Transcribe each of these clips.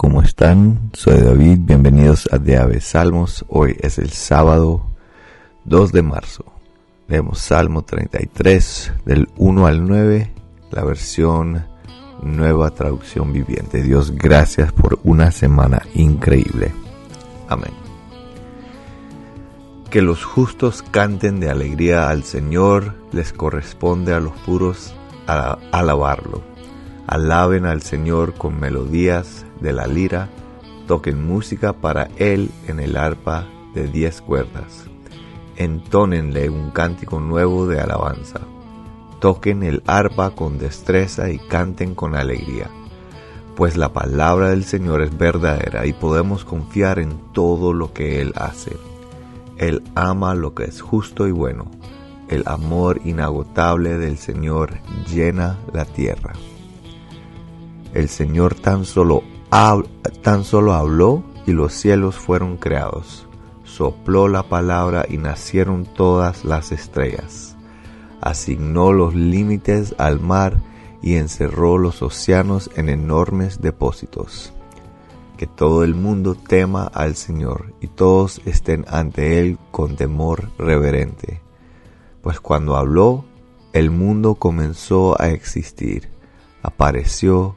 ¿Cómo están? Soy David, bienvenidos a De Aves Salmos. Hoy es el sábado 2 de marzo. Leemos Salmo 33 del 1 al 9, la versión nueva traducción viviente. Dios, gracias por una semana increíble. Amén. Que los justos canten de alegría al Señor, les corresponde a los puros alabarlo. Alaben al Señor con melodías de la lira, toquen música para Él en el arpa de diez cuerdas. Entónenle un cántico nuevo de alabanza. Toquen el arpa con destreza y canten con alegría. Pues la palabra del Señor es verdadera y podemos confiar en todo lo que Él hace. Él ama lo que es justo y bueno. El amor inagotable del Señor llena la tierra. El Señor tan solo habló y los cielos fueron creados. Sopló la palabra y nacieron todas las estrellas. Asignó los límites al mar y encerró los océanos en enormes depósitos. Que todo el mundo tema al Señor y todos estén ante Él con temor reverente. Pues cuando habló, el mundo comenzó a existir, apareció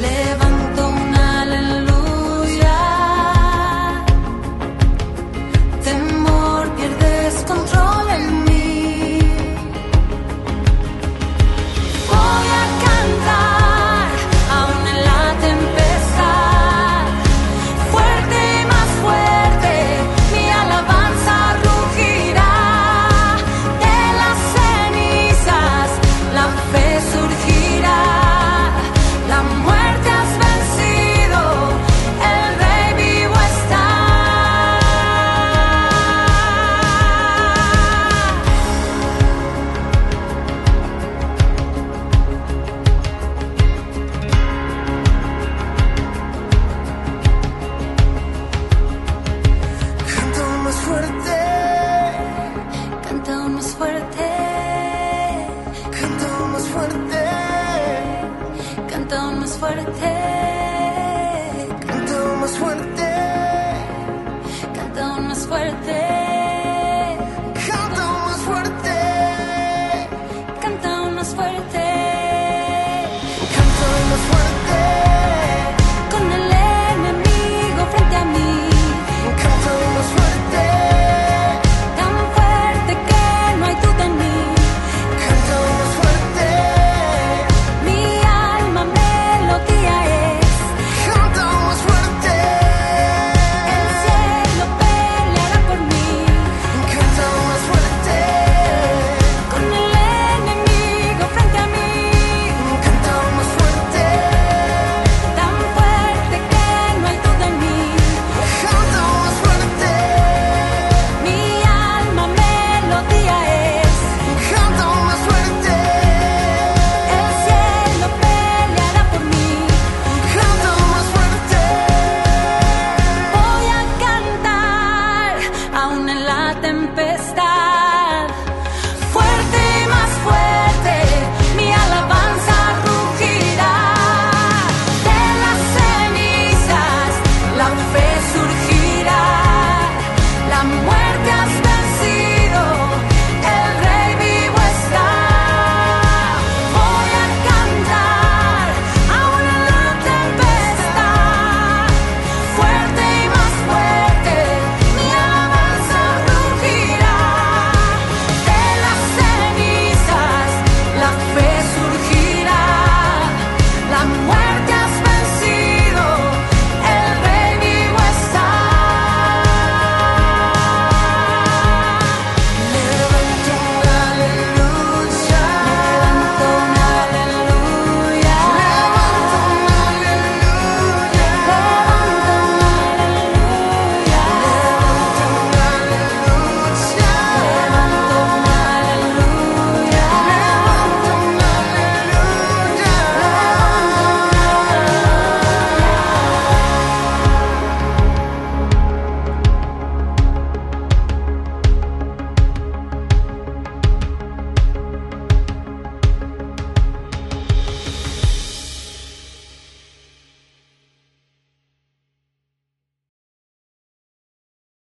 live. Fuerte, canta más fuerte.